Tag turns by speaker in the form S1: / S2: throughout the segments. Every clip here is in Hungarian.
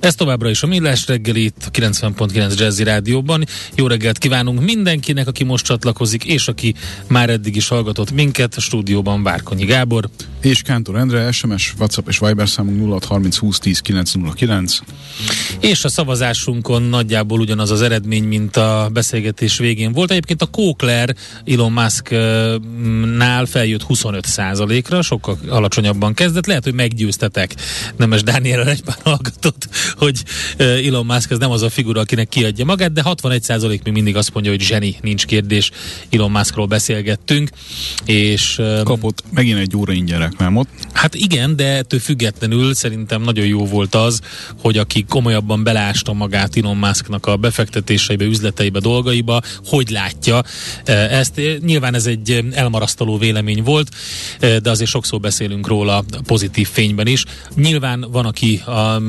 S1: Ez továbbra is a Millás reggel itt a 90.9 Jazzy Rádióban. Jó reggelt kívánunk mindenkinek, aki most csatlakozik, és aki már eddig is hallgatott minket. A stúdióban Várkonyi Gábor.
S2: És Kántor Endre, SMS, WhatsApp és Viber számunk 0630 20 10 909.
S1: És a szavazásunkon nagyjából ugyanaz az eredmény, mint a beszélgetés végén volt. Egyébként a Kókler Elon Musk-nál feljött 25 ra sokkal alacsonyabban kezdett. Lehet, hogy meggyőztetek Nemes Dániel egy pár hallgatót hogy Elon Musk ez nem az a figura, akinek kiadja magát, de 61% még mindig azt mondja, hogy zseni, nincs kérdés. Elon Muskról beszélgettünk, és...
S2: Kapott megint egy óra ingyen reklámot.
S1: Hát igen, de ettől függetlenül szerintem nagyon jó volt az, hogy aki komolyabban belásta magát Elon Musknak a befektetéseibe, üzleteibe, dolgaiba, hogy látja ezt. Nyilván ez egy elmarasztaló vélemény volt, de azért sokszor beszélünk róla pozitív fényben is. Nyilván van, aki a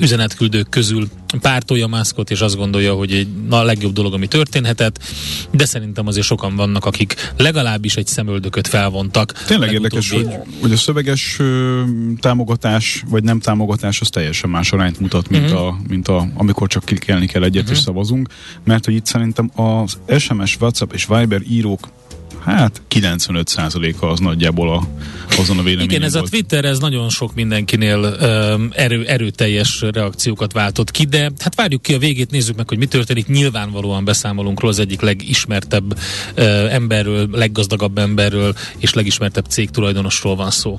S1: üzenetküldők közül pártolja Muskot, és azt gondolja, hogy egy, na, a legjobb dolog, ami történhetett, de szerintem azért sokan vannak, akik legalábbis egy szemöldököt felvontak.
S2: Tényleg érdekes, hogy, hogy a szöveges ö, támogatás, vagy nem támogatás, az teljesen más arányt mutat, mint, uh-huh. a, mint a, amikor csak klikelni kell egyet uh-huh. és szavazunk, mert hogy itt szerintem az SMS, WhatsApp és Viber írók hát 95%-a az nagyjából a, azon a véleményen
S1: Igen, ez
S2: volt.
S1: a Twitter, ez nagyon sok mindenkinél um, erő, erőteljes reakciókat váltott ki, de hát várjuk ki a végét, nézzük meg, hogy mi történik. Nyilvánvalóan beszámolunk róla az egyik legismertebb uh, emberről, leggazdagabb emberről és legismertebb cégtulajdonosról van szó.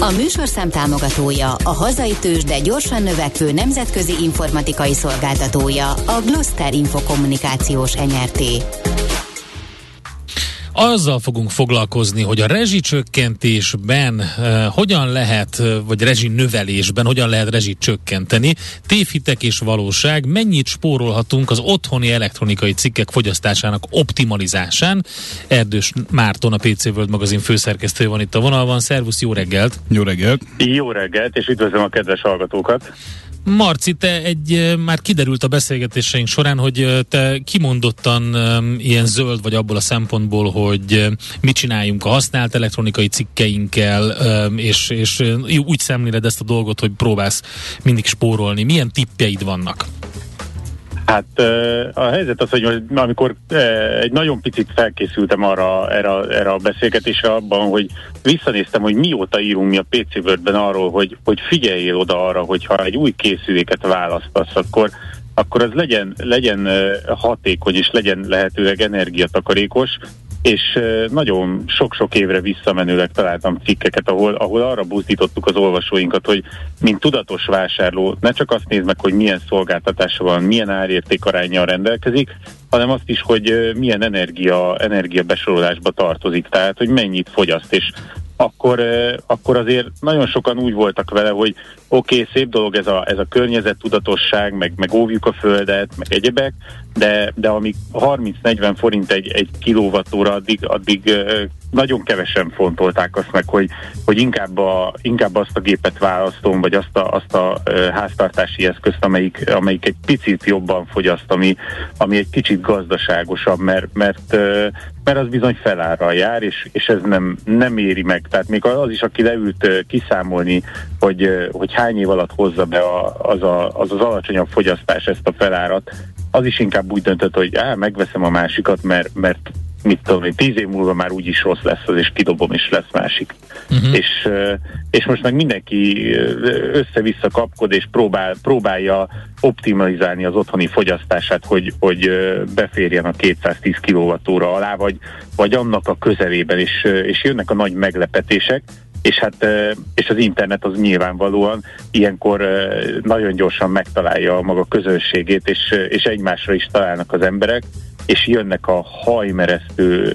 S3: A műsorszám támogatója, a hazai tős, de gyorsan növekvő nemzetközi informatikai szolgáltatója, a Gloster Infokommunikációs NRT.
S1: Azzal fogunk foglalkozni, hogy a rezsicsökkentésben uh, hogyan lehet, vagy rezsi növelésben hogyan lehet rezsit csökkenteni, tévhitek és valóság, mennyit spórolhatunk az otthoni elektronikai cikkek fogyasztásának optimalizásán. Erdős Márton, a PC World magazin főszerkesztője van itt a vonalban. Szervusz, jó reggelt!
S2: Jó reggelt!
S4: Jó reggelt, és üdvözlöm a kedves hallgatókat!
S1: Marci, te egy, már kiderült a beszélgetéseink során, hogy te kimondottan ilyen zöld vagy abból a szempontból, hogy mit csináljunk a használt elektronikai cikkeinkkel, és, és úgy szemléled ezt a dolgot, hogy próbálsz mindig spórolni. Milyen tippjeid vannak?
S4: Hát a helyzet az, hogy amikor egy nagyon picit felkészültem arra, erre, erre a beszélgetésre abban, hogy visszanéztem, hogy mióta írunk mi a PC Word-ben arról, hogy, hogy figyeljél oda arra, hogyha egy új készüléket választasz, akkor akkor az legyen, legyen hatékony és legyen lehetőleg energiatakarékos, és nagyon sok-sok évre visszamenőleg találtam cikkeket, ahol, ahol arra buzdítottuk az olvasóinkat, hogy mint tudatos vásárló ne csak azt nézd meg, hogy milyen szolgáltatása van, milyen árérték arányjal rendelkezik, hanem azt is, hogy milyen energia, energia besorolásba tartozik, tehát hogy mennyit fogyaszt, és akkor, akkor azért nagyon sokan úgy voltak vele, hogy oké, okay, szép dolog ez a, ez a környezettudatosság, meg, meg óvjuk a földet, meg egyebek, de, de amíg 30-40 forint egy, egy kilovattóra, addig, addig nagyon kevesen fontolták azt meg, hogy, hogy inkább, a, inkább azt a gépet választom, vagy azt a, azt a háztartási eszközt, amelyik, amelyik egy picit jobban fogyaszt, ami, ami egy kicsit gazdaságosabb, mert, mert, mert az bizony felárral jár, és, és ez nem, nem éri meg. Tehát még az is, aki leült kiszámolni, hogy, hogy hány év alatt hozza be a, az, a, az az alacsonyabb fogyasztás ezt a felárat, az is inkább úgy döntött, hogy á, megveszem a másikat, mert, mert mit tudom én, tíz év múlva már úgyis rossz lesz az, és kidobom, és lesz másik. Uh-huh. És, és most meg mindenki össze-vissza kapkod, és próbál, próbálja optimalizálni az otthoni fogyasztását, hogy, hogy beférjen a 210 kWh alá, vagy, vagy annak a közelében, és, és jönnek a nagy meglepetések, és hát és az internet az nyilvánvalóan ilyenkor nagyon gyorsan megtalálja a maga közönségét, és, és egymásra is találnak az emberek, és jönnek a hajmeresztő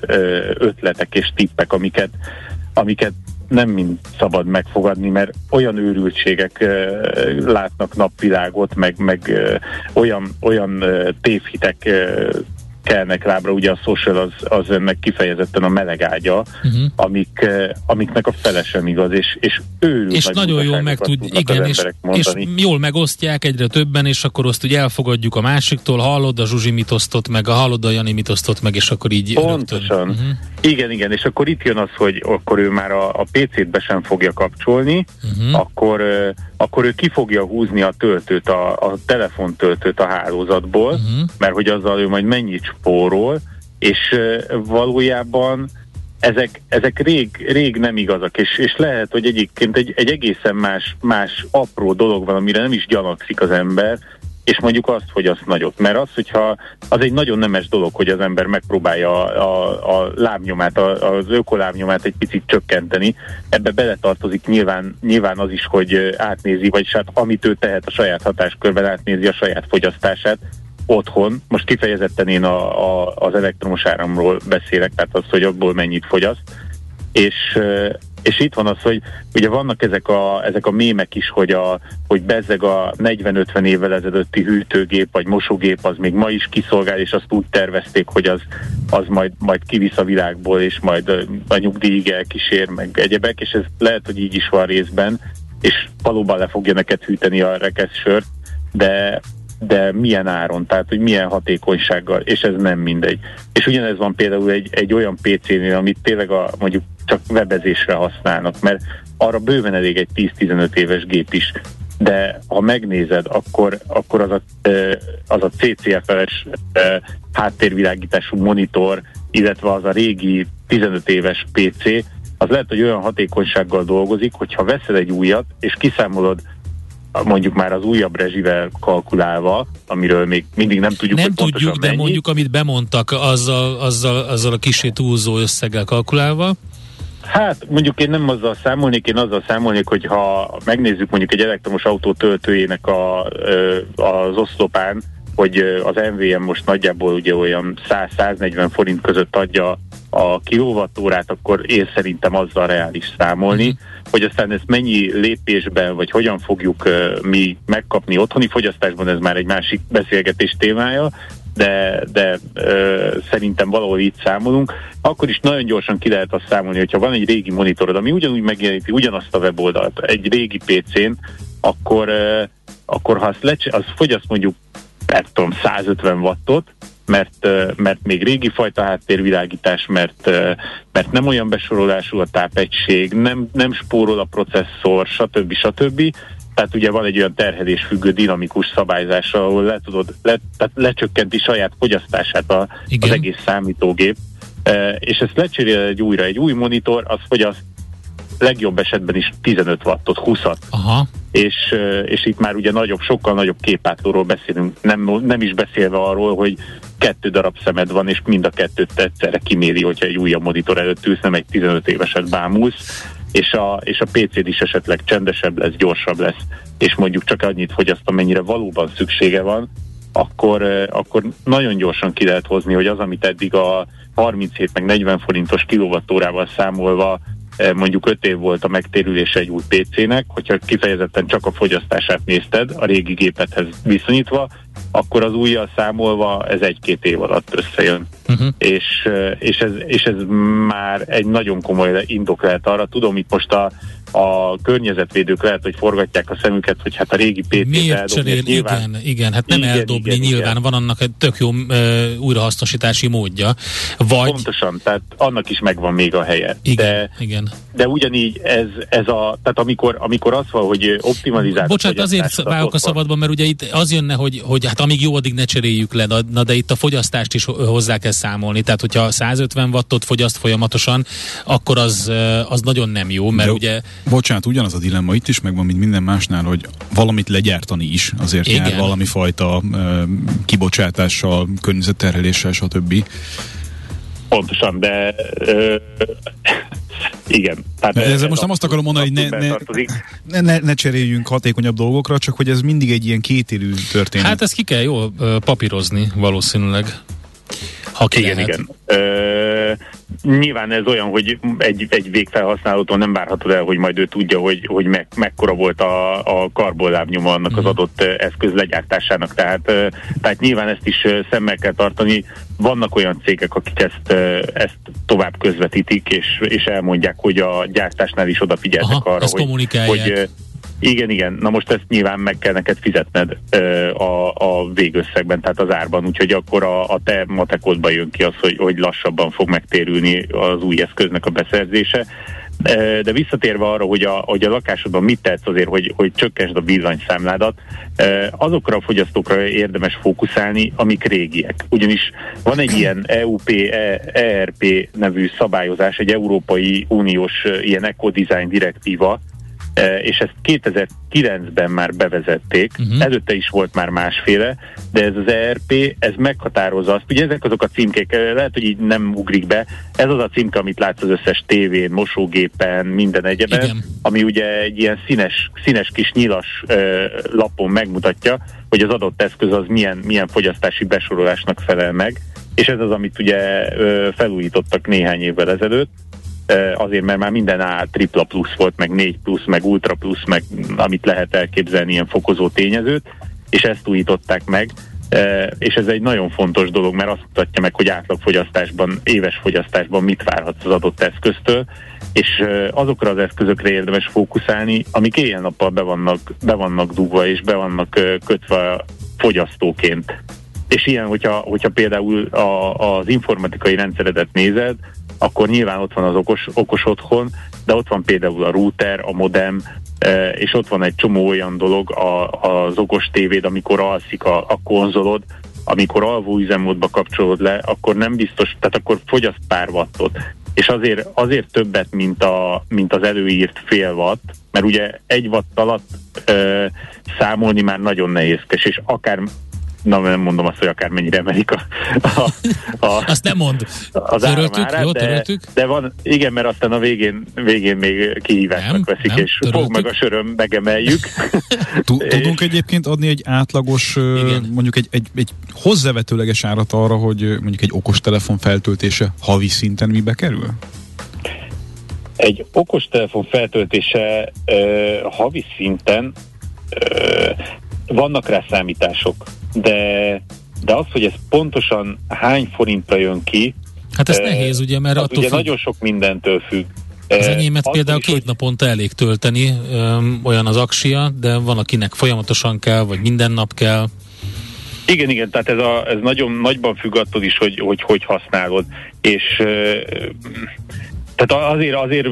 S4: ötletek és tippek, amiket, amiket nem mind szabad megfogadni, mert olyan őrültségek látnak napvilágot, meg, meg olyan, olyan tévhitek kelnek lábra, ugye a social az, az ennek kifejezetten a meleg ágya, uh-huh. amik, eh, amiknek a fele sem igaz, és, és őrült
S1: És nagyon jól meg tud, igen, és, és jól megosztják egyre többen, és akkor azt ugye elfogadjuk a másiktól, hallod a Zsuzsi mit osztott meg, a hallod a Jani mit osztott meg, és akkor így
S4: Pontosan. Uh-huh. Igen, igen, és akkor itt jön az, hogy akkor ő már a, a PC-t be sem fogja kapcsolni, uh-huh. akkor uh, akkor ő ki fogja húzni a töltőt, a, a telefontöltőt a hálózatból, uh-huh. mert hogy azzal ő majd mennyit spórol, és valójában ezek, ezek rég, rég nem igazak, és, és lehet, hogy egyébként egy, egy egészen más, más apró dolog van, amire nem is gyanakszik az ember, és mondjuk azt, hogy az nagyot. Mert az, hogyha az egy nagyon nemes dolog, hogy az ember megpróbálja a, a, a lábnyomát, a, az ökolábnyomát egy picit csökkenteni, ebbe beletartozik nyilván, nyilván az is, hogy átnézi, vagy hát amit ő tehet a saját hatáskörben, átnézi a saját fogyasztását, otthon, most kifejezetten én a, a, az elektromos áramról beszélek, tehát az, hogy abból mennyit fogyaszt, és és itt van az, hogy ugye vannak ezek a, ezek a mémek is, hogy, a, hogy bezzeg a 40-50 évvel ezelőtti hűtőgép vagy mosógép az még ma is kiszolgál, és azt úgy tervezték, hogy az, az majd, majd kivisz a világból, és majd a nyugdíjig elkísér, meg egyebek, és ez lehet, hogy így is van részben, és valóban le fogja neked hűteni a rekesz sört, de de milyen áron, tehát hogy milyen hatékonysággal, és ez nem mindegy. És ugyanez van például egy, egy olyan PC-nél, amit tényleg a, mondjuk csak webezésre használnak, mert arra bőven elég egy 10-15 éves gép is. De ha megnézed, akkor, akkor az a, az a CCFS háttérvilágítású monitor, illetve az a régi 15 éves PC, az lehet, hogy olyan hatékonysággal dolgozik, hogyha veszel egy újat, és kiszámolod mondjuk már az újabb rezsivel kalkulálva, amiről még mindig nem tudjuk,
S1: Nem tudjuk, de
S4: mennyi.
S1: mondjuk amit bemondtak, azzal, azzal, azzal a kisé túlzó összeggel kalkulálva.
S4: Hát mondjuk én nem azzal számolnék, én azzal számolnék, hogy ha megnézzük mondjuk egy elektromos autó töltőjének a, az oszlopán, hogy az MVM most nagyjából ugye olyan 100-140 forint között adja a kilovattórát, akkor én szerintem azzal reális számolni, uh-huh. hogy aztán ezt mennyi lépésben, vagy hogyan fogjuk uh, mi megkapni otthoni fogyasztásban, ez már egy másik beszélgetés témája, de, de ö, szerintem valahol így számolunk, akkor is nagyon gyorsan ki lehet azt számolni, hogyha van egy régi monitorod, ami ugyanúgy megjeleníti ugyanazt a weboldalt egy régi PC-n, akkor, ö, akkor ha azt lecse, az fogyaszt mondjuk nem tudom, 150 wattot, mert, mert még régi fajta háttérvilágítás, mert, mert nem olyan besorolású a tápegység, nem, nem spórol a processzor, stb. stb. Tehát ugye van egy olyan terhelés függő dinamikus szabályzás, ahol le tudod, le, tehát lecsökkenti saját fogyasztását a, az egész számítógép, és ezt lecserél egy újra, egy új monitor, az fogyaszt legjobb esetben is 15 wattot, 20-at. Aha. És, és itt már ugye nagyobb, sokkal nagyobb képátlóról beszélünk, nem, nem is beszélve arról, hogy kettő darab szemed van, és mind a kettőt egyszerre kiméri, hogyha egy újabb monitor előtt ülsz, nem egy 15 éveset bámulsz, és a, és a PC-d is esetleg csendesebb lesz, gyorsabb lesz, és mondjuk csak annyit fogyaszt, amennyire valóban szüksége van, akkor, akkor nagyon gyorsan ki lehet hozni, hogy az, amit eddig a 37 meg 40 forintos kilovattórával számolva mondjuk 5 év volt a megtérülése egy új PC-nek, hogyha kifejezetten csak a fogyasztását nézted a régi gépethez viszonyítva, akkor az újjal számolva ez egy-két év alatt összejön. Uh-huh. És, és, ez, és ez már egy nagyon komoly indok lehet arra. Tudom, itt most a, a környezetvédők lehet, hogy forgatják a szemüket, hogy hát a régi pt
S1: Miért cserél? Nyilván, igen, igen, hát nem igen, eldobni, igen, nyilván igen. van annak egy tök jó uh, újrahasznosítási módja. Vagy...
S4: Pontosan, tehát annak is megvan még a helye.
S1: Igen, de, igen.
S4: de ugyanígy ez, ez a, tehát amikor, amikor az van, hogy optimalizálás...
S1: Bocsánat, azért válok a szabadban, mert ugye itt az jönne, hogy, hogy hát amíg jó, addig ne cseréljük le, na de itt a fogyasztást is hozzá kell számolni, tehát hogyha 150 wattot fogyaszt folyamatosan, akkor az, az nagyon nem jó, mert de, ugye
S2: Bocsánat, ugyanaz a dilemma itt is megvan, mint minden másnál, hogy valamit legyártani is azért Igen. jár valami fajta uh, kibocsátással, környezetterheléssel, stb.
S4: Pontosan, de uh, igen.
S2: Tehát de ezzel most nem azt akarom mondani, hogy ne, ne, ne, ne, ne cseréljünk hatékonyabb dolgokra, csak hogy ez mindig egy ilyen kétélű történet.
S1: Hát ezt ki kell jól papírozni valószínűleg.
S4: Ha ki igen, lehet. igen. Ö, nyilván ez olyan, hogy egy, egy végfelhasználótól nem várhatod el, hogy majd ő tudja, hogy, hogy me, mekkora volt a, a karbonlábnyoma annak az mhm. adott eszköz legyártásának. Tehát, tehát nyilván ezt is szemmel kell tartani. Vannak olyan cégek, akik ezt, ezt tovább közvetítik, és, és elmondják, hogy a gyártásnál is odafigyeltek Aha, arra, hogy, hogy igen, igen. Na most ezt nyilván meg kell neked fizetned ö, a, a végösszegben, tehát az árban, úgyhogy akkor a, a te matekodba jön ki az, hogy, hogy lassabban fog megtérülni az új eszköznek a beszerzése. De visszatérve arra, hogy a, hogy a lakásodban mit tetsz azért, hogy, hogy csökkensd a villanyszámládat, azokra a fogyasztókra érdemes fókuszálni, amik régiek. Ugyanis van egy ilyen EUP, ERP nevű szabályozás, egy Európai Uniós ilyen eco-design direktíva, E, és ezt 2009-ben már bevezették, uh-huh. előtte is volt már másféle, de ez az ERP, ez meghatározza azt, ugye ezek azok a címkék, e, lehet, hogy így nem ugrik be, ez az a címke, amit látsz az összes tévén, mosógépen, minden egyeben, Igen. ami ugye egy ilyen színes, színes kis nyilas uh, lapon megmutatja, hogy az adott eszköz az milyen, milyen fogyasztási besorolásnak felel meg, és ez az, amit ugye uh, felújítottak néhány évvel ezelőtt, azért, mert már minden A tripla plusz volt, meg 4 plusz, meg ultra plusz, meg amit lehet elképzelni, ilyen fokozó tényezőt, és ezt újították meg, és ez egy nagyon fontos dolog, mert azt mutatja meg, hogy átlagfogyasztásban, éves fogyasztásban mit várhatsz az adott eszköztől, és azokra az eszközökre érdemes fókuszálni, amik éjjel-nappal be vannak, be vannak dugva, és be vannak kötve fogyasztóként. És ilyen, hogyha, hogyha például a, az informatikai rendszeredet nézed, akkor nyilván ott van az okos, okos otthon, de ott van például a router, a modem, e, és ott van egy csomó olyan dolog, a, az okos tévéd, amikor alszik a, a konzolod, amikor alvó üzemmódba kapcsolod le, akkor nem biztos, tehát akkor fogyaszt pár wattot. És azért, azért többet, mint, a, mint az előírt fél watt, mert ugye egy watt alatt ö, számolni már nagyon nehézkes, és akár na nem mondom azt, hogy akármennyire emelik a, a,
S1: a Azt nem mond.
S4: Az töröltük, áramára, jó, töröltük. De, de van, igen, mert aztán a végén, végén még kihívásnak nem, veszik, nem, és töröltük. fog meg a söröm, megemeljük.
S2: Tudunk egyébként adni egy átlagos, igen. mondjuk egy, egy, egy hozzávetőleges árat arra, hogy mondjuk egy okostelefon feltöltése havi szinten mibe kerül?
S4: Egy okostelefon feltöltése uh, havi szinten uh, vannak rá számítások de, de az, hogy ez pontosan hány forintra jön ki,
S1: Hát ez e, nehéz, ugye, mert
S4: attól ugye függ. nagyon sok mindentől függ.
S1: Az enyémet e, például két hogy... naponta elég tölteni, öm, olyan az aksia, de van, akinek folyamatosan kell, vagy minden nap kell.
S4: Igen, igen, tehát ez, a, ez nagyon nagyban függ attól is, hogy hogy, hogy használod. És tehát azért, azért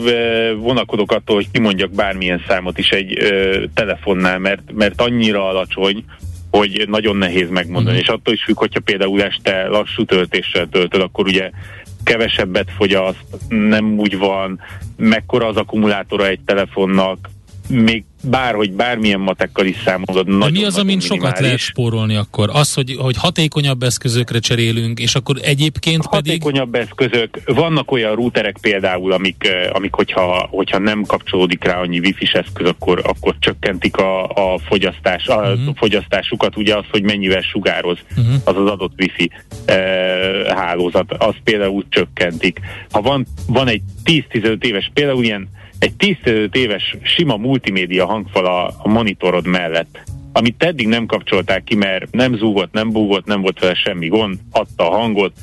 S4: vonakodok attól, hogy kimondjak bármilyen számot is egy ö, telefonnál, mert, mert annyira alacsony, hogy nagyon nehéz megmondani, mm. és attól is függ, hogyha például este lassú töltéssel töltöd, akkor ugye kevesebbet fogyaszt, nem úgy van, mekkora az akkumulátora egy telefonnak, még bárhogy bármilyen matekkal is számolod.
S1: De mi az, amin sokat lehet spórolni akkor? Az, hogy, hogy hatékonyabb eszközökre cserélünk, és akkor egyébként
S4: hatékonyabb
S1: pedig...
S4: eszközök, vannak olyan routerek például, amik, eh, amik hogyha, hogyha nem kapcsolódik rá annyi wifi eszköz, akkor, akkor csökkentik a, a, fogyasztás, a uh-huh. fogyasztásukat, ugye az, hogy mennyivel sugároz uh-huh. az az adott wifi e, hálózat, az például csökkentik. Ha van, van egy 10-15 éves, például ilyen egy 10 éves sima multimédia hangfal a, a monitorod mellett, amit eddig nem kapcsolták ki, mert nem zúgott, nem búgott, nem volt vele semmi gond, adta a hangot,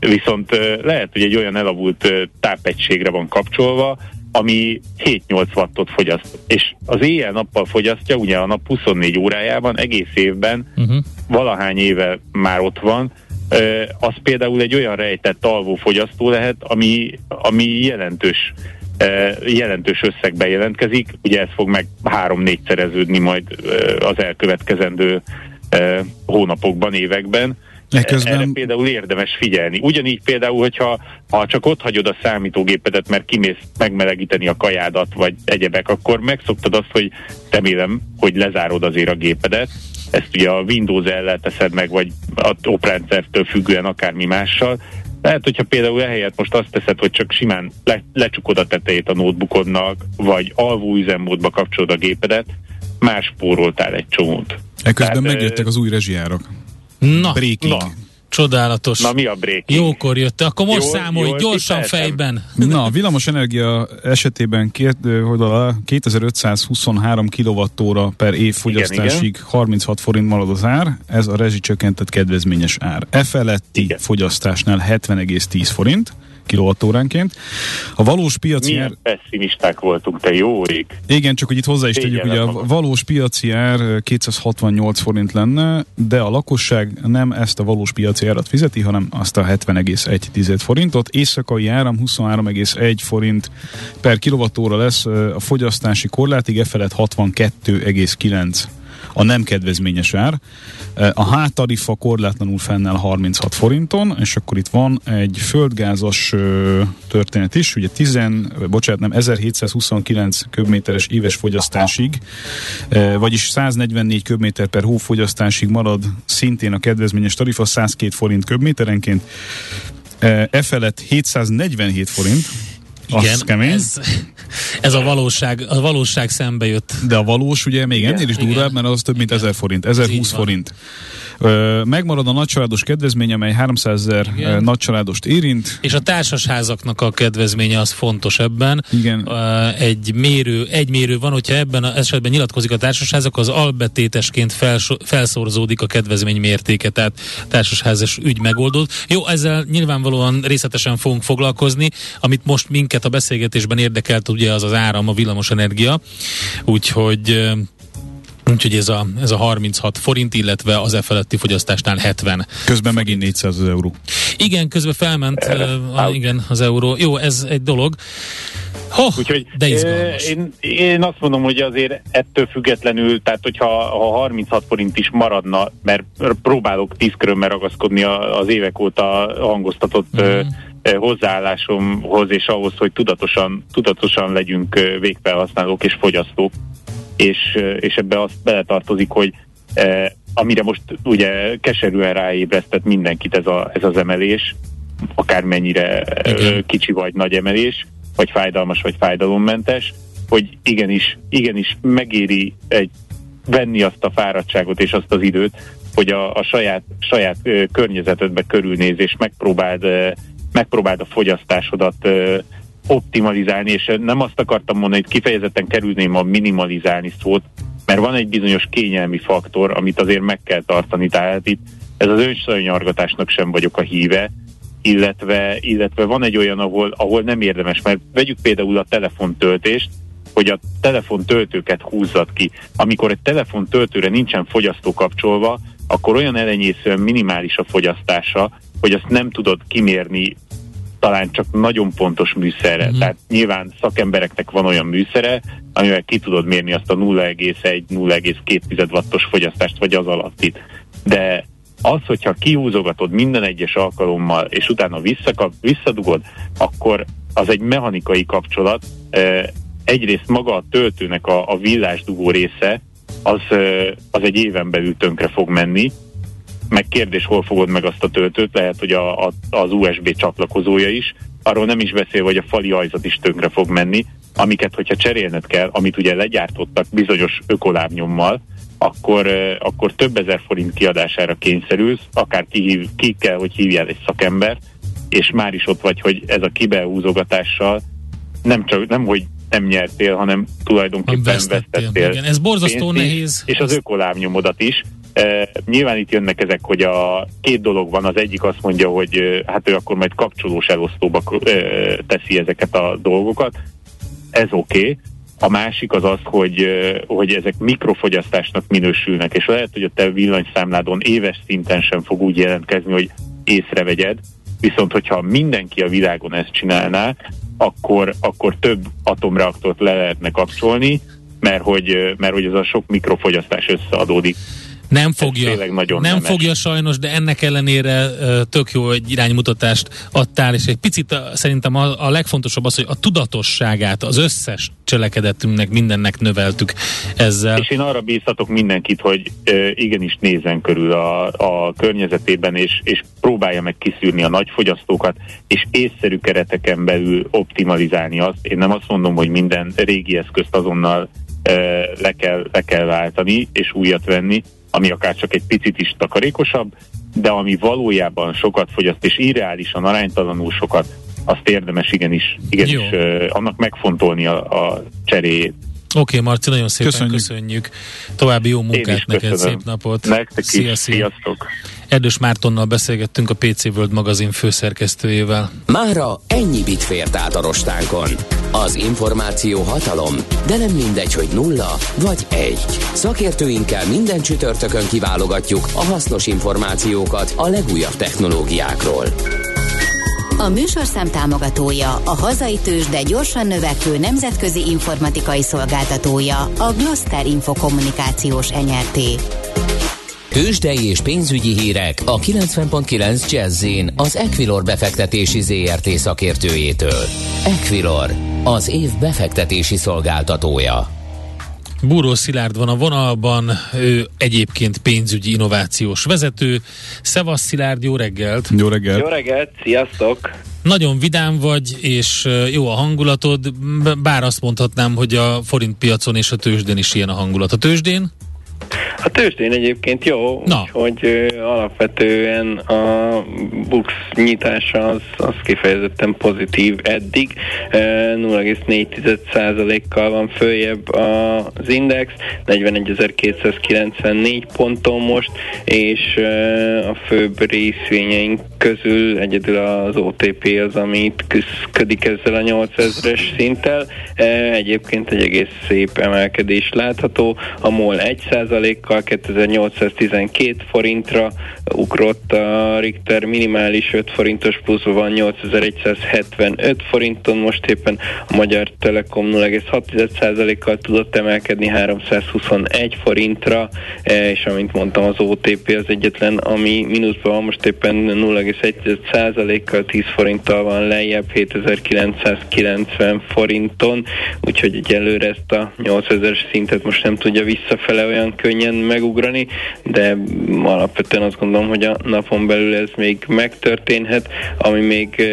S4: viszont lehet, hogy egy olyan elavult tápegységre van kapcsolva, ami 7-8 wattot fogyaszt. És az éjjel-nappal fogyasztja, ugye a nap 24 órájában, egész évben, uh-huh. valahány éve már ott van, az például egy olyan rejtett alvó fogyasztó lehet, ami, ami jelentős jelentős összegben jelentkezik. Ugye ez fog meg három-négyszereződni majd az elkövetkezendő hónapokban, években. Ekközben... Erre például érdemes figyelni. Ugyanígy például, hogyha ha csak ott hagyod a számítógépedet, mert kimész megmelegíteni a kajádat, vagy egyebek, akkor megszoktad azt, hogy remélem, hogy lezárod azért a gépedet. Ezt ugye a Windows el teszed meg, vagy a oprendszertől függően akármi mással. Lehet, hogyha például ehelyett most azt teszed, hogy csak simán le, lecsukod a tetejét a notebookodnak, vagy alvó üzemmódba kapcsolod a gépedet, más spóroltál egy csomót.
S2: Ekközben Tehát, megjöttek az új rezsijárak.
S1: Na, Breaking. na. Csodálatos.
S4: Na mi a breaking?
S1: Jókor jött. Akkor most jól, számolj jól gyorsan tippeltem. fejben.
S2: Na, a villamos energia esetében két, hogy 2523 kWh per év fogyasztásig igen, igen. 36 forint marad az ár, ez a rezsicsökkentett kedvezményes ár. E feletti igen. fogyasztásnál 70,10 forint kilovattóránként. A valós piaci
S4: Milyen ár... pessimisták voltunk, te jó ég.
S2: Igen, csak hogy itt hozzá is tegyük, hogy a valós piaci ár 268 forint lenne, de a lakosság nem ezt a valós piaci árat fizeti, hanem azt a 70,1 forintot. Éjszakai áram 23,1 forint per kilovattóra lesz, a fogyasztási korlátig e felett 62,9 a nem kedvezményes ár. A H tarifa korlátlanul fennáll 36 forinton, és akkor itt van egy földgázos történet is, ugye 10, bocsánat, nem, 1729 köbméteres éves fogyasztásig, vagyis 144 köbméter per hó fogyasztásig marad szintén a kedvezményes tarifa 102 forint köbméterenként, e felett 747 forint,
S1: igen, kemény. Ez, ez a valóság, a valóság szembe jött.
S2: De a valós ugye még ennél is durvább, mert az több mint 1000 forint, 1020 forint. Megmarad a nagycsaládos kedvezmény, amely 300 ezer nagycsaládost érint.
S1: És a társasházaknak a kedvezménye az fontos ebben.
S2: Igen.
S1: Egy mérő, egy mérő van, hogyha ebben az esetben nyilatkozik a társasházak, az albetétesként felso- felszorzódik a kedvezmény mértéke, tehát társasházas ügy megoldott. Jó, ezzel nyilvánvalóan részletesen fogunk foglalkozni, amit most minket a beszélgetésben érdekelt, ugye az az áram, a villamosenergia, úgyhogy Úgyhogy ez a, ez a 36 forint, illetve az e feletti fogyasztásnál 70.
S2: Közben megint 400 az euró.
S1: Igen, közben felment uh, a, igen, az euró. Jó, ez egy dolog. Oh, Úgyhogy de izgalmas.
S4: Én, én azt mondom, hogy azért ettől függetlenül, tehát hogyha ha 36 forint is maradna, mert próbálok 10 körömmel ragaszkodni az évek óta hangoztatott mm. hozzáállásomhoz, és ahhoz, hogy tudatosan, tudatosan legyünk végfelhasználók és fogyasztók, és, és ebbe azt beletartozik, hogy eh, amire most ugye keserűen ráébresztett mindenkit ez, a, ez az emelés, akármennyire Igen. kicsi vagy nagy emelés, vagy fájdalmas, vagy fájdalommentes, hogy igenis, igenis megéri egy venni azt a fáradtságot és azt az időt, hogy a, a saját, saját környezetedbe körülnéz, és megpróbáld, megpróbáld a fogyasztásodat optimalizálni, és nem azt akartam mondani, hogy kifejezetten kerülném a minimalizálni szót, mert van egy bizonyos kényelmi faktor, amit azért meg kell tartani, tehát itt ez az önszanyargatásnak sem vagyok a híve, illetve, illetve van egy olyan, ahol, ahol nem érdemes, mert vegyük például a telefontöltést, hogy a telefontöltőket húzzad ki. Amikor egy telefontöltőre nincsen fogyasztó kapcsolva, akkor olyan elenyészően minimális a fogyasztása, hogy azt nem tudod kimérni talán csak nagyon pontos műszerre. Mm-hmm. Tehát nyilván szakembereknek van olyan műszere, amivel ki tudod mérni azt a 0,1-0,2 wattos fogyasztást, vagy az alattit. De az, hogyha kihúzogatod minden egyes alkalommal, és utána visszakap, visszadugod, akkor az egy mechanikai kapcsolat. Egyrészt maga a töltőnek a, a villásdugó része, az, az egy éven belül tönkre fog menni, meg kérdés, hol fogod meg azt a töltőt, lehet, hogy a, a, az USB csatlakozója is, arról nem is beszél, hogy a fali ajzat is tönkre fog menni, amiket, hogyha cserélned kell, amit ugye legyártottak bizonyos ökolábnyommal, akkor, akkor több ezer forint kiadására kényszerülsz, akár ki, ki kell, hogy hívjál egy szakember, és már is ott vagy, hogy ez a kibehúzogatással nem csak, nem hogy nem nyertél, hanem tulajdonképpen vesztettél. vesztettél
S1: igen. Ez borzasztó nehéz.
S4: És az ökolábnyomodat is. E, nyilván itt jönnek ezek, hogy a két dolog van, az egyik azt mondja, hogy hát ő akkor majd kapcsolós elosztóba e, teszi ezeket a dolgokat. Ez oké. Okay. A másik az az, hogy, hogy ezek mikrofogyasztásnak minősülnek, és lehet, hogy a te villanyszámládon éves szinten sem fog úgy jelentkezni, hogy észrevegyed, viszont hogyha mindenki a világon ezt csinálná, akkor, akkor több atomreaktort le lehetne kapcsolni, mert hogy, mert hogy ez a sok mikrofogyasztás összeadódik.
S1: Nem fogja, nagyon nem nemes. fogja sajnos, de ennek ellenére tök jó egy iránymutatást adtál, és egy picit szerintem a, a legfontosabb az, hogy a tudatosságát az összes cselekedetünknek, mindennek növeltük ezzel.
S4: És én arra bíztatok mindenkit, hogy igenis nézzen körül a, a környezetében, és, és próbálja meg kiszűrni a nagyfogyasztókat, és észszerű kereteken belül optimalizálni azt. Én nem azt mondom, hogy minden régi eszközt azonnal le kell, le kell váltani, és újat venni, ami akár csak egy picit is takarékosabb, de ami valójában sokat fogyaszt, és irreálisan, aránytalanul sokat, azt érdemes igenis, igenis uh, annak megfontolni a, a cseréjét.
S1: Oké, okay, Marci, nagyon szépen köszönjük. köszönjük. További jó munkát neked, köszönöm. szép napot.
S4: Nektek szia, is, szia. sziasztok.
S1: Erdős Mártonnal beszélgettünk a PC World magazin főszerkesztőjével.
S5: Mára ennyi bit fért át a rostánkon. Az információ hatalom, de nem mindegy, hogy nulla vagy egy. Szakértőinkkel minden csütörtökön kiválogatjuk a hasznos információkat a legújabb technológiákról.
S3: A műsorszám támogatója, a hazai tős, de gyorsan növekvő nemzetközi informatikai szolgáltatója, a Gloster Infokommunikációs enyerté.
S5: Tőzsdei és pénzügyi hírek a 90.9 jazz az Equilor befektetési ZRT szakértőjétől. Equilor, az év befektetési szolgáltatója.
S1: Búró Szilárd van a vonalban, ő egyébként pénzügyi innovációs vezető. Szevasz Szilárd, jó reggelt!
S2: Jó reggelt!
S6: Jó reggelt, sziasztok!
S1: Nagyon vidám vagy, és jó a hangulatod, bár azt mondhatnám, hogy a forint piacon és a tőzsdén is ilyen a hangulat. A tőzsdén?
S6: A tőzsdén egyébként jó, Na. úgyhogy uh, alapvetően a Bux nyitása az, az kifejezetten pozitív eddig. Uh, 0,4%-kal van följebb az index, 41.294 ponton most, és a főbb részvényeink közül egyedül az OTP az, amit küzdik ezzel a 8000-es szinttel. Egyébként egy egész szép emelkedés látható. A MOL 1%-kal sokkal 2812 forintra ugrott a Richter minimális 5 forintos pluszban van 8175 forinton, most éppen a Magyar Telekom 0,6%-kal tudott emelkedni 321 forintra, e, és amint mondtam az OTP az egyetlen, ami mínuszban van, most éppen 0,1%-kal 10 forinttal van lejjebb 7990 forinton, úgyhogy egyelőre ezt a 8000-es szintet most nem tudja visszafele olyan könnyen megugrani, de alapvetően azt gondolom, hogy a napon belül ez még megtörténhet. Ami még e,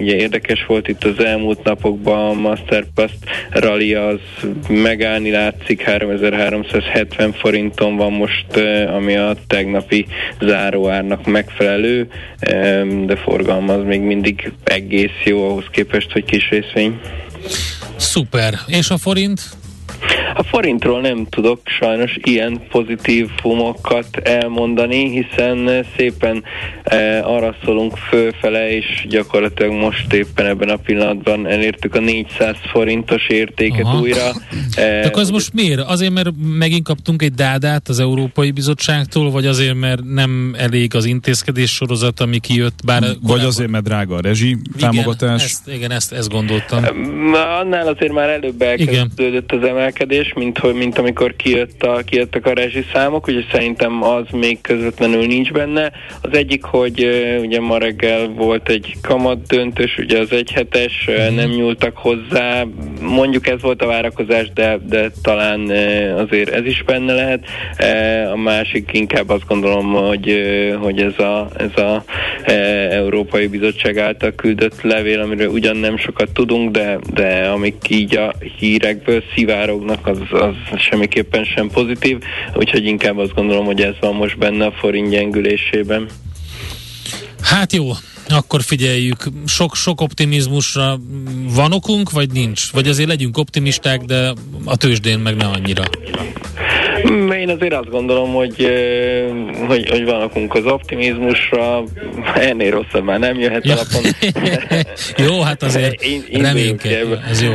S6: ugye érdekes volt itt az elmúlt napokban, a Masterpass Rally az megállni látszik, 3370 forinton van most, e, ami a tegnapi záróárnak megfelelő, de forgalma az még mindig egész jó ahhoz képest, hogy kis részvény.
S1: Szuper. És a forint?
S6: A forintról nem tudok sajnos ilyen pozitív fumokat elmondani, hiszen szépen e, arra szólunk fölfele, és gyakorlatilag most éppen ebben a pillanatban elértük a 400 forintos értéket Aha. újra.
S1: E, De az most miért? Azért, mert megint kaptunk egy dádát az Európai Bizottságtól, vagy azért, mert nem elég az intézkedés sorozat, ami kijött? Bár
S2: vagy korábban... azért, mert drága a rezsi támogatás?
S1: Igen, ezt, igen, ezt, ezt gondoltam.
S6: Annál azért már előbb elkezdődött az emelkedés, lépés, mint, mint amikor kijött a, kijöttek a rezsiszámok, ugye szerintem az még közvetlenül nincs benne. Az egyik, hogy ugye ma reggel volt egy kamat döntős, ugye az egyhetes, mm. nem nyúltak hozzá, mondjuk ez volt a várakozás, de, de talán azért ez is benne lehet. A másik inkább azt gondolom, hogy, hogy ez a, ez a Európai Bizottság által küldött levél, amiről ugyan nem sokat tudunk, de, de amik így a hírekből szivárognak, az, az semmiképpen sem pozitív, úgyhogy inkább azt gondolom, hogy ez van most benne a forint gyengülésében.
S1: Hát jó, Akkor figyeljük, sok, sok optimizmusra van okunk, vagy nincs? Vagy azért legyünk optimisták, de a tőzsdén meg ne annyira.
S6: Én azért azt gondolom, hogy, hogy, hogy van okunk az optimizmusra, ennél rosszabb már nem jöhet
S1: ja.
S6: alapon.
S1: jó, hát azért reménykedő, ez jó.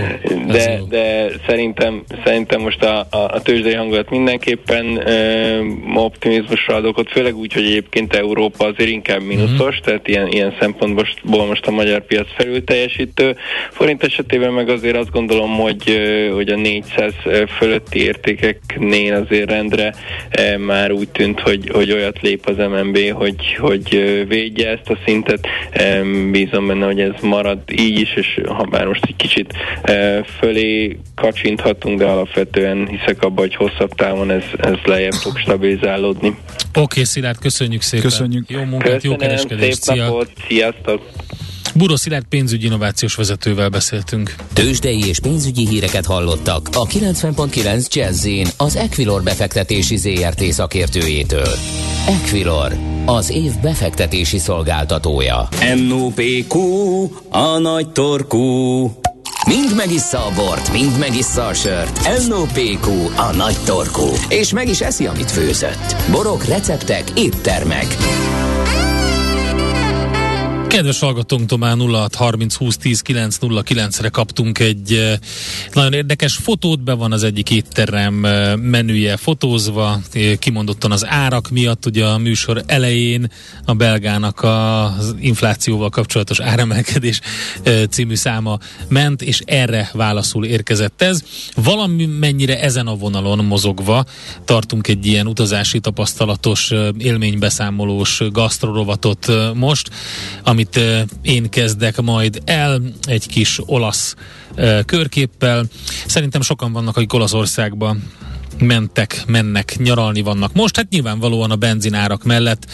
S1: Ez
S6: de,
S1: jó.
S6: de szerintem, szerintem most a, a, a tőzsdei hangulat mindenképpen ö, optimizmusra ad okot, főleg úgy, hogy egyébként Európa azért inkább mínuszos, uh-huh. tehát ilyen, ilyen szempontból most a magyar piac felül teljesítő. Forint esetében meg azért azt gondolom, hogy, hogy a 400 fölötti értékeknél azért rendre e, már úgy tűnt, hogy, hogy olyat lép az MNB, hogy, hogy védje ezt a szintet. E, bízom benne, hogy ez marad így is, és ha bár most egy kicsit e, fölé kacsinthatunk, de alapvetően hiszek abban, hogy hosszabb távon ez, ez lejjebb fog stabilizálódni.
S1: Oké, okay, Szilárd, köszönjük szépen.
S2: Köszönjük.
S1: Jó munkát,
S6: Köszönöm,
S1: jó kereskedést.
S6: Szép napot, sziasztok!
S1: Buró Szilárd pénzügyi innovációs vezetővel beszéltünk.
S5: Tőzsdei és pénzügyi híreket hallottak a 90.9 jazz az Equilor befektetési ZRT szakértőjétől. Equilor, az év befektetési szolgáltatója.
S7: NOPQ, a nagy torkú.
S5: Mind megissza a bort, mind megissza a sört. NOPQ, a nagy torkú. És meg is eszi, amit főzött. Borok, receptek, éttermek.
S1: Kedves hallgatónk, már 06 30 20 10 9 9 re kaptunk egy eh, nagyon érdekes fotót, be van az egyik étterem eh, menüje fotózva, eh, kimondottan az árak miatt, ugye a műsor elején a belgának az inflációval kapcsolatos áremelkedés című száma ment, és erre válaszul érkezett ez. Valami mennyire ezen a vonalon mozogva tartunk egy ilyen utazási tapasztalatos, élménybeszámolós gasztrorovatot most, amit én kezdek majd el egy kis olasz körképpel. Szerintem sokan vannak, akik Olaszországban mentek, mennek, nyaralni vannak most. Hát nyilvánvalóan a benzinárak mellett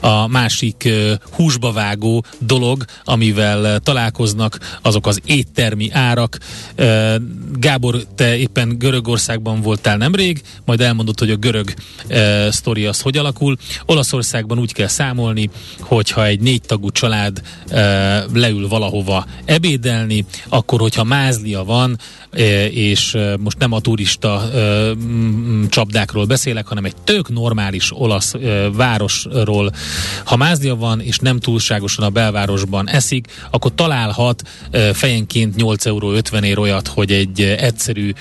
S1: a másik uh, húsba vágó dolog, amivel uh, találkoznak, azok az éttermi árak. Uh, Gábor, te éppen Görögországban voltál nemrég, majd elmondod, hogy a görög sztori az hogy alakul. Olaszországban úgy kell számolni, hogyha egy négy tagú család leül valahova ebédelni, akkor hogyha mázlia van, és most nem a turista csapdákról beszélek, hanem egy tök normális olasz városról. Ha mázlia van, és nem túlságosan a belvárosban eszik, akkor találhat fejenként 8,50 euró ér olyat, hogy egy egyszerű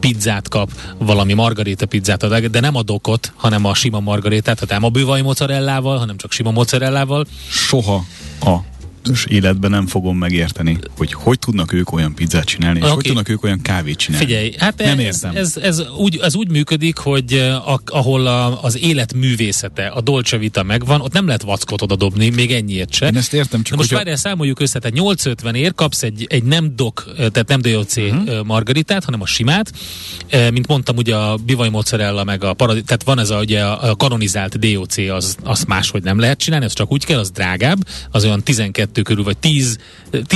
S1: pizzát kap, valami margarita pizzát, de nem a dokot, hanem a sima margaritát, tehát nem a bővaj mozzarellával, hanem csak sima mozzarellával.
S2: Soha a életben nem fogom megérteni, hogy hogy tudnak ők olyan pizzát csinálni, és okay. hogy tudnak ők olyan kávét csinálni.
S1: Figyelj, hát
S2: nem
S1: ez,
S2: értem.
S1: Ez, ez, úgy, ez úgy működik, hogy a, ahol a, az élet művészete, a Dolce Vita megvan, ott nem lehet vackot oda dobni, még ennyiért se.
S2: Én ezt értem, csak
S1: Na most várjál, számoljuk össze, tehát 850 ér kapsz egy, egy nem dok, tehát nem DOC uh-huh. margaritát, hanem a simát. Mint mondtam, ugye a bivaj mozzarella meg a paradis, tehát van ez a, ugye a kanonizált DOC, az, azt máshogy nem lehet csinálni, az csak úgy kell, az drágább, az olyan 12 körül, vagy 10,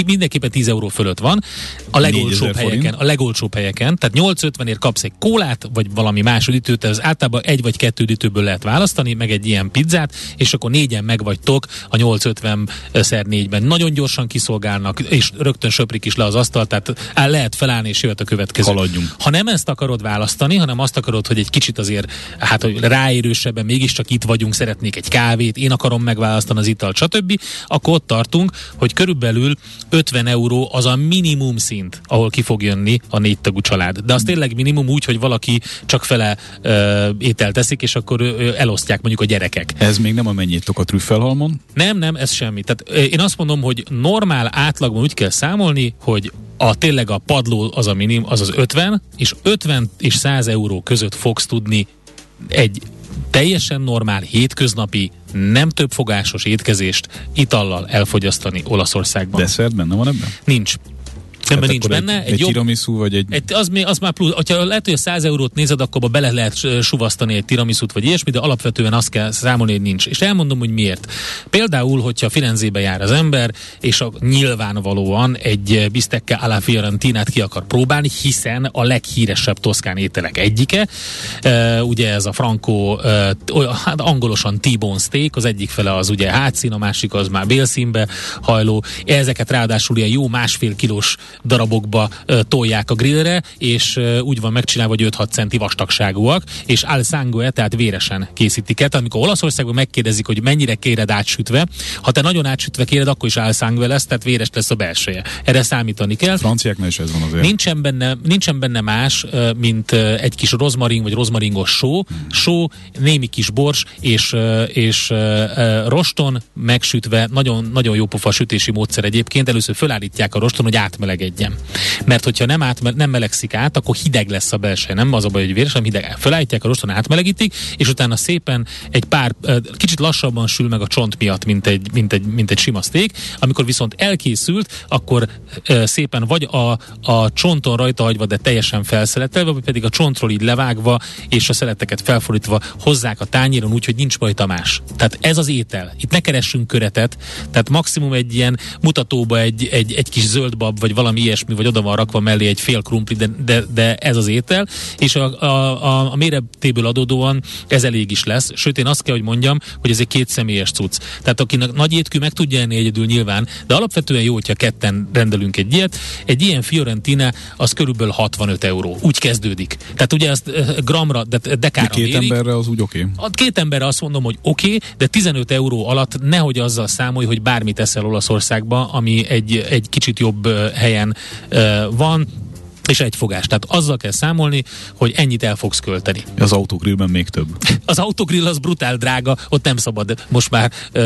S1: mindenképpen 10 euró fölött van. A legolcsóbb helyeken, forint. a legolcsóbb helyeken, tehát 850 ér kapsz egy kólát, vagy valami más üdítőt, ez általában egy vagy kettő üdítőből lehet választani, meg egy ilyen pizzát, és akkor négyen megvagytok a 850 szer négyben. Nagyon gyorsan kiszolgálnak, és rögtön söprik is le az asztalt, tehát el lehet felállni, és jöhet a következő.
S2: Haladjunk.
S1: Ha nem ezt akarod választani, hanem azt akarod, hogy egy kicsit azért, hát hogy ráérősebben mégiscsak itt vagyunk, szeretnék egy kávét, én akarom megválasztani az italt, stb., akkor ott tartunk, hogy körülbelül 50 euró az a minimum szint, ahol ki fog jönni a négy tagú család. De az tényleg minimum úgy, hogy valaki csak fele ö, ételt teszik, és akkor ö, elosztják mondjuk a gyerekek.
S2: Ez még nem a mennyit a trüffelhalmon?
S1: Nem, nem, ez semmi. Tehát én azt mondom, hogy normál átlagban úgy kell számolni, hogy a tényleg a padló az a minimum, az az 50, és 50 és 100 euró között fogsz tudni egy teljesen normál, hétköznapi, nem több fogásos étkezést itallal elfogyasztani Olaszországban.
S2: Desszert benne van ebben?
S1: Nincs. Ebben nincs benne.
S2: Egy, egy, egy tiramisu, vagy egy...
S1: egy az, az már plusz, hogyha lehet, hogy a 100 eurót nézed, akkor bele lehet suvasztani egy tiramisut, vagy ilyesmi, de alapvetően azt kell számolni, hogy nincs. És elmondom, hogy miért. Például, hogyha Firenzébe jár az ember, és a, nyilvánvalóan egy bistecca alla fiorentinát ki akar próbálni, hiszen a leghíresebb toszkán ételek egyike. Uh, ugye ez a franco, uh, hát angolosan T-bone steak, az egyik fele az ugye hátszín, a másik az már bélszínbe hajló. Ezeket ráadásul ilyen jó másfél kilós darabokba tolják a grillre, és úgy van megcsinálva, hogy 5-6 centi vastagságúak, és al sangue, tehát véresen készítik el. Amikor Olaszországban megkérdezik, hogy mennyire kéred átsütve, ha te nagyon átsütve kéred, akkor is al sangue lesz, tehát véres lesz a belseje. Erre számítani kell.
S2: Franciáknál is ez van azért.
S1: Nincsen benne, nincsen benne más, mint egy kis rozmarin vagy rozmaringos só, hmm. só, némi kis bors, és, és roston megsütve, nagyon, nagyon jó pofa sütési módszer egyébként, először fölállítják a roston, hogy átmelegedjen. Mert hogyha nem, át, nem melegszik át, akkor hideg lesz a belső, nem az a baj, hogy véres, hanem hideg. Fölállítják a roston, átmelegítik, és utána szépen egy pár, kicsit lassabban sül meg a csont miatt, mint egy, mint egy, mint egy sima steak. Amikor viszont elkészült, akkor szépen vagy a, a csonton rajta hagyva, de teljesen felszeletelve, vagy pedig a csontról így levágva, és a szeleteket felfordítva hozzák a tányéron úgy, hogy nincs rajta más. Tehát ez az étel. Itt ne keressünk köretet, tehát maximum egy ilyen mutatóba egy, egy, egy kis zöldbab, vagy valami ilyesmi, vagy oda van rakva mellé egy fél krumpli, de, de, de ez az étel, és a, a, a, a méretéből adódóan ez elég is lesz. Sőt, én azt kell, hogy mondjam, hogy ez egy két személyes cucc. Tehát akinek nagy étkű meg tudja enni egyedül nyilván, de alapvetően jó, hogyha ketten rendelünk egy ilyet. Egy ilyen Fiorentina az körülbelül 65 euró. Úgy kezdődik. Tehát ugye azt gramra, de dekára
S2: de két mérik. emberre az úgy oké. Okay.
S1: A két emberre azt mondom, hogy oké, okay, de 15 euró alatt nehogy azzal számolj, hogy bármit eszel Olaszországba, ami egy, egy kicsit jobb helyen uh, van és egy fogás. Tehát azzal kell számolni, hogy ennyit el fogsz költeni.
S2: Az autogrillben még több.
S1: az autogrill az brutál drága, ott nem szabad most már ö,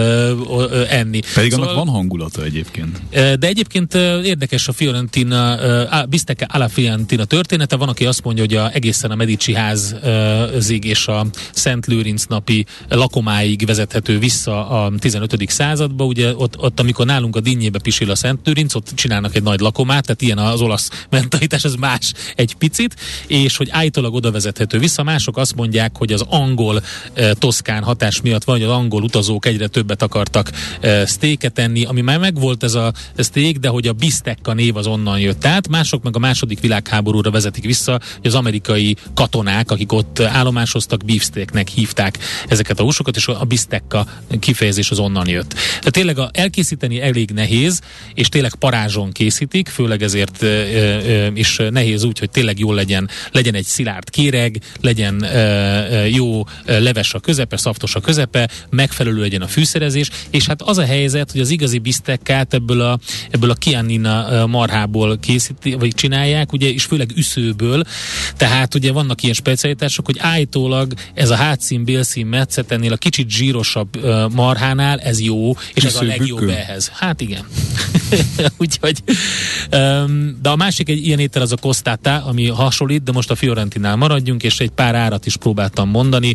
S1: ö, enni.
S2: Pedig szóval, annak van hangulata egyébként.
S1: De egyébként érdekes a Fiorentina, a Bistecca alla Fiorentina története. Van, aki azt mondja, hogy a, egészen a Medici házig és a Szent Lőrinc napi lakomáig vezethető vissza a 15. századba. Ugye ott, ott amikor nálunk a dinnyébe pisil a Szent Lőrinc, ott csinálnak egy nagy lakomát, tehát ilyen az olasz mentalitás ez más egy picit, és hogy állítólag oda vezethető vissza. Mások azt mondják, hogy az angol e, toszkán hatás miatt van, hogy az angol utazók egyre többet akartak e, sztéket enni, ami már megvolt ez a szték, de hogy a Bistecca név az onnan jött át. Mások meg a második világháborúra vezetik vissza, hogy az amerikai katonák, akik ott állomásoztak, beefsteaknek hívták ezeket a húsokat, és a Bistecca kifejezés az onnan jött. Tehát tényleg a, elkészíteni elég nehéz, és tényleg parázson készítik, főleg ezért e, e, is nehéz úgy, hogy tényleg jól legyen, legyen egy szilárd kéreg, legyen jó leves a közepe, szaftos a közepe, megfelelő legyen a fűszerezés, és hát az a helyzet, hogy az igazi bisztekkát ebből a, ebből a kianina marhából készíti, vagy csinálják, ugye, és főleg üszőből, tehát ugye vannak ilyen specialitások, hogy állítólag ez a hátszín, bélszín, metszetennél a kicsit zsírosabb marhánál ez jó, és Üsző, ez a legjobb bükő. ehhez. Hát igen. Úgyhogy, de a másik egy ilyen étel az a Costata, ami hasonlít, de most a Fiorentinál maradjunk, és egy pár árat is próbáltam mondani.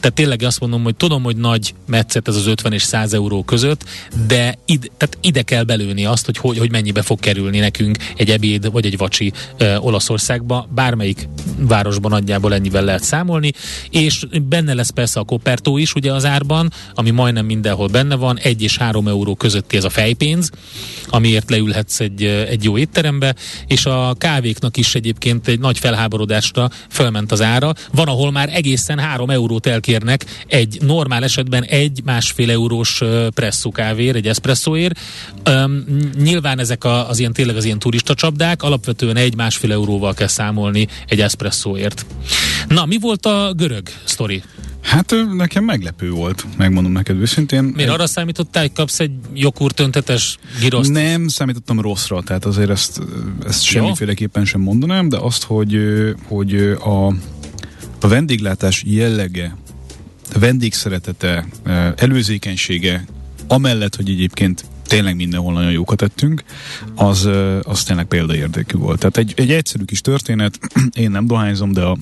S1: Tehát tényleg azt mondom, hogy tudom, hogy nagy metszet ez az 50 és 100 euró között, de ide, tehát ide kell belőni azt, hogy, hogy hogy mennyibe fog kerülni nekünk egy ebéd vagy egy vacsi ö, Olaszországba. Bármelyik városban nagyjából ennyivel lehet számolni, és benne lesz persze a kopertó is ugye az árban, ami majdnem mindenhol benne van, egy és három euró közötti ez a fejpénz, amiért leülhetsz egy, egy jó étterembe, és a kávéknak is egyébként egy nagy felháborodásra felment az ára. Van, ahol már egészen 3 eurót elkérnek egy normál esetben egy másfél eurós presszó kávér, egy eszpresszóért. Um, nyilván ezek a, az ilyen tényleg az ilyen turista csapdák, alapvetően egy másfél euróval kell számolni egy eszpresszóért. Na, mi volt a görög sztori?
S2: Hát nekem meglepő volt, megmondom neked őszintén.
S1: Miért egy... arra számítottál, hogy kapsz egy jogurtöntetes giroszt?
S2: Nem, számítottam rosszra, tehát azért ezt, ezt semmiféleképpen sem mondanám, de azt, hogy, hogy a, a vendéglátás jellege, a vendégszeretete, előzékenysége, amellett, hogy egyébként tényleg mindenhol nagyon jókat tettünk, az, az tényleg példaértékű volt. Tehát egy, egy egyszerű kis történet, én nem dohányzom, de a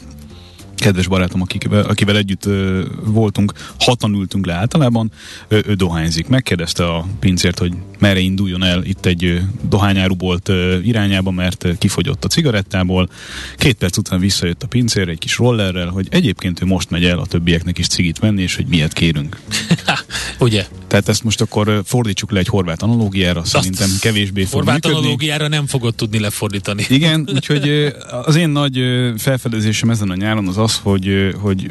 S2: kedves barátom, akivel, akivel együtt ö, voltunk, hatan ültünk le általában, ö, ő dohányzik. Megkérdezte a pincért, hogy merre induljon el itt egy ö, dohányárubolt ö, irányába, mert ö, kifogyott a cigarettából. Két perc után visszajött a pincér egy kis rollerrel, hogy egyébként ő most megy el a többieknek is cigit venni, és hogy miért kérünk.
S1: Ugye?
S2: Tehát ezt most akkor fordítsuk le egy horvát analógiára, szerintem kevésbé fog
S1: Horvát
S2: működni.
S1: analógiára nem fogod tudni lefordítani.
S2: Igen, úgyhogy az én nagy felfedezésem ezen a nyáron az az, hogy, hogy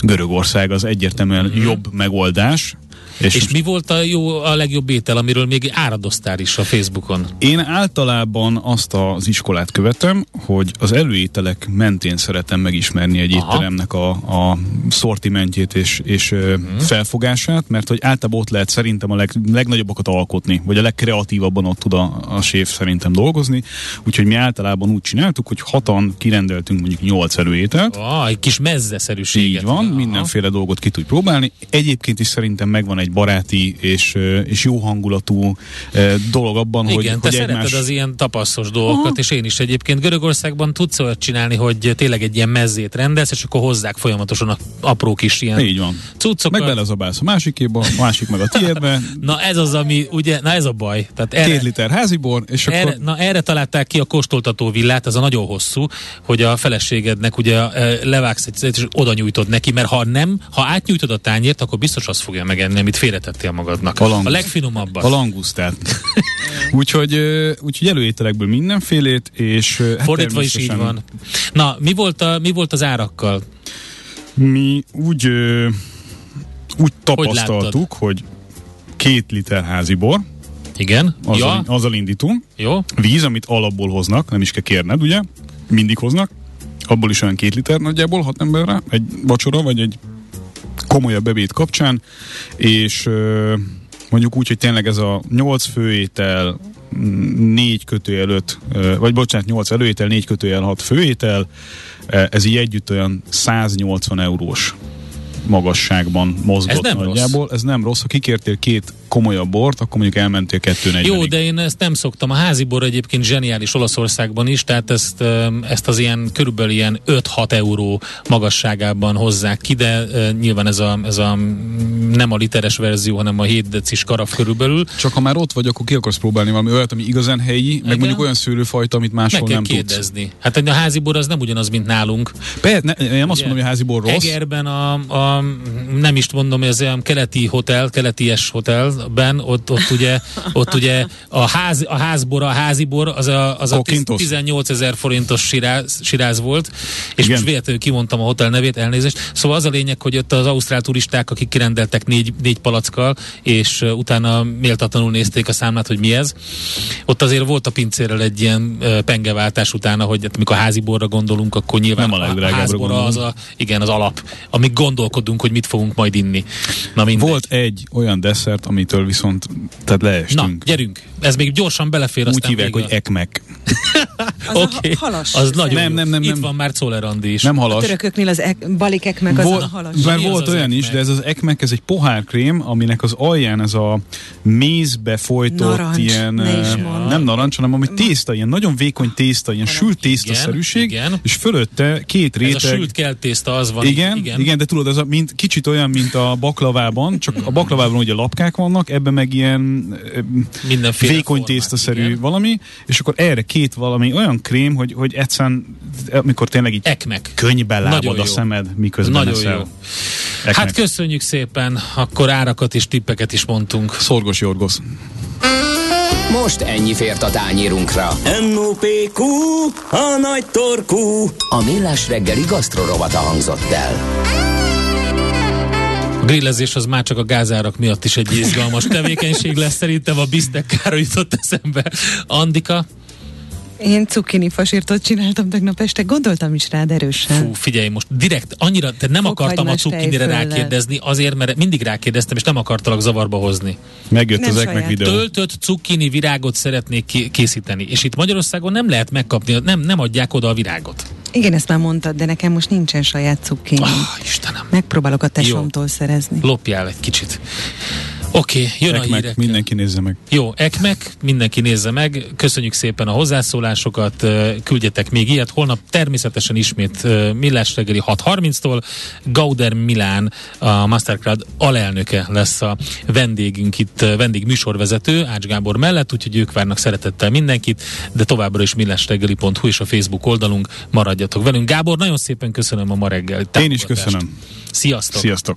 S2: Görögország az egyértelműen
S1: Mhm.
S2: jobb megoldás. És,
S1: És mi volt a jó, a legjobb étel, amiről még áradoztál is a Facebookon?
S2: Én általában azt az iskolát követem, hogy az előételek mentén szeretem megismerni egy
S1: Aha.
S2: étteremnek a, a szortimentjét és, és uh-huh. felfogását, mert hogy általában ott lehet szerintem a leg, legnagyobbakat alkotni, vagy a legkreatívabban ott tud a, a séf szerintem dolgozni. Úgyhogy mi általában úgy csináltuk, hogy hatan kirendeltünk mondjuk nyolc előételt,
S1: Ah, egy kis mezzeszerűséget.
S2: így van,
S1: Aha.
S2: mindenféle dolgot ki tudj próbálni. Egyébként is szerintem megvan egy baráti és, és jó hangulatú dolog abban, hogy,
S1: Igen, te
S2: hogy
S1: szereted
S2: egymás...
S1: az ilyen tapasztos dolgokat,
S2: Aha.
S1: és én is egyébként Görögországban tudsz olyat csinálni, hogy tényleg egy ilyen mezzét rendelsz, és akkor hozzák folyamatosan a apró kis ilyen
S2: Így van.
S1: cuccokat.
S2: Meg belezabálsz a másikéba, a másik meg a tiédbe,
S1: Na ez az, ami, ugye, na ez a baj. Tehát erre,
S2: két liter házibor, és akkor...
S1: erre, na erre találták ki a kóstoltató villát, ez a nagyon hosszú, hogy a feleségednek ugye levágsz egy és oda nyújtod neki, mert ha nem, ha átnyújtod a tányért, akkor biztos azt fogja megenni, amit félretettél magadnak.
S2: A langusz.
S1: A legfinomabbat.
S2: A langusztát. úgyhogy, úgyhogy előételekből mindenfélét, és hát
S1: Fordítva is így van. Na, mi volt, a, mi volt az árakkal?
S2: Mi úgy, úgy tapasztaltuk, hogy két liter házibor,
S1: Igen?
S2: azzal,
S1: ja,
S2: azzal indítunk,
S1: jó.
S2: víz, amit alapból hoznak, nem is kell kérned, ugye? Mindig hoznak. Abból is olyan két liter nagyjából, hat emberre, egy vacsora, vagy egy komolyabb ebéd kapcsán, és mondjuk úgy, hogy tényleg ez a nyolc főétel, mm, négy kötőjel öt, ö, vagy bocsánat, nyolc előétel, négy kötőjel hat főétel, ö, ez így együtt olyan 180 eurós magasságban mozgott
S1: Ez nem
S2: nagyjából. Ez nem rossz. Ha kikértél két komolyabb bort, akkor mondjuk elmentél 240
S1: Jó, de én ezt nem szoktam. A házibor egyébként zseniális Olaszországban is, tehát ezt, ezt az ilyen körülbelül ilyen 5-6 euró magasságában hozzák ki, de nyilván ez a, ez a nem a literes verzió, hanem a 7 decis karaf körülbelül.
S2: Csak ha már ott vagy, akkor ki akarsz próbálni valami olyat, ami igazán helyi, meg
S1: Igen.
S2: mondjuk olyan szőlőfajta, amit máshol
S1: Meg kell
S2: nem tudsz.
S1: kérdezni. Hát a házibor az nem ugyanaz, mint nálunk.
S2: Per, ne, nem azt mondom, hogy a házibor rossz.
S1: Egerben a, a, nem is mondom, hogy az olyan keleti hotel, keleti-es hotelben, ott, ott ugye, ott ugye a, ház, a házbor, a házibor, az a, az a
S2: Kokintos.
S1: 18 ezer forintos siráz, siráz volt, és
S2: Igen.
S1: most véletlenül kimondtam a hotel nevét, elnézést. Szóval az a lényeg, hogy ott az ausztrál turisták, akik kirendeltek négy, négy palackkal, és utána méltatlanul nézték a számlát, hogy mi ez. Ott azért volt a pincérrel egy ilyen pengeváltás utána, hogy hát, amikor háziborra gondolunk, akkor nyilván
S2: Nem a legdrágábbra
S1: házbora az a, igen, az alap, amíg gondolkodunk, hogy mit fogunk majd inni. Na mindegy.
S2: Volt egy olyan desszert, amitől viszont tehát
S1: Na,
S2: leestünk.
S1: gyerünk. Ez még gyorsan belefér,
S2: Úgy
S1: aztán
S2: hívják,
S1: vége.
S2: hogy ekmek.
S8: Az a
S1: Oké,
S8: ha- halas.
S1: az nagyon
S2: Nem,
S1: jó.
S2: nem, nem,
S1: Itt
S2: nem.
S1: van már Czoller Andi is.
S2: Nem
S8: A
S2: halas.
S8: törököknél az ek, balikek meg az
S2: Volt,
S8: a halas.
S2: mert
S1: az
S2: volt
S1: az
S2: olyan is,
S1: ekmek?
S2: de ez az ekmek, ez egy pohárkrém, aminek az alján ez a mézbe folytott
S8: Narancs,
S2: ilyen,
S8: ne is
S2: eh, nem narancs, hanem ami tészta, ilyen nagyon vékony tészta, ilyen sült tésztaszerűség,
S1: igen.
S2: és fölötte két
S1: Ez a
S2: réteg.
S1: sült keltészta az van.
S2: Igen,
S1: igen.
S2: igen, igen, de tudod, ez a, mint, kicsit olyan, mint a baklavában, csak a baklavában ugye lapkák vannak, ebben meg ilyen ö,
S1: Mindenféle
S2: vékony
S1: formák,
S2: tésztaszerű
S1: igen. valami.
S2: és akkor erre két valami olyan krém, hogy, hogy egyszerűen, amikor tényleg így
S1: Ekmek.
S2: könnybe lábad
S1: Nagyon
S2: a
S1: jó.
S2: szemed, miközben
S1: Nagyon
S2: eszel.
S1: jó.
S2: Ekmek.
S1: Hát köszönjük szépen, akkor árakat és tippeket is mondtunk.
S2: Szorgos Jorgos.
S5: Most ennyi fért a tányírunkra.
S7: M.O.P.Q. A nagy torkú.
S5: A millás reggeli gasztrorovata hangzott el.
S1: A grillezés az már csak a gázárak miatt is egy izgalmas tevékenység lesz. Szerintem a biztekkára jutott eszembe. Andika,
S8: Én cukkini fasírtot csináltam tegnap este, gondoltam is rád erősen.
S1: fú, figyelj most, direkt annyira, te nem akartam a cukkinire rákérdezni, azért, mert mindig rákérdeztem, és nem akartalak zavarba hozni.
S2: Megjött
S8: Nem
S2: az ekmek videó.
S1: Töltött cukkini virágot szeretnék ki- készíteni, és itt Magyarországon nem lehet megkapni, nem, nem adják oda a virágot.
S8: Igen, ezt már mondtad, de nekem most nincsen saját cukkini.
S1: Ah, Istenem,
S8: Megpróbálok a tesómtól szerezni.
S1: lopjál egy kicsit. Oké, okay, jön
S2: Ekmek,
S1: a hírek.
S2: mindenki nézze meg.
S1: Jó, Ekmek, mindenki nézze meg. Köszönjük szépen a hozzászólásokat, küldjetek még ilyet. Holnap természetesen ismét Millás reggeli 6.30-tól. Gauder Milán, a Mastercard alelnöke lesz a vendégünk itt, vendég műsorvezető Ács Gábor mellett, úgyhogy ők várnak szeretettel mindenkit, de továbbra is millásreggeli.hu és a Facebook oldalunk maradjatok velünk. Gábor, nagyon szépen köszönöm a ma reggeli
S2: Én is köszönöm.
S1: Sziasztok!
S2: Sziasztok!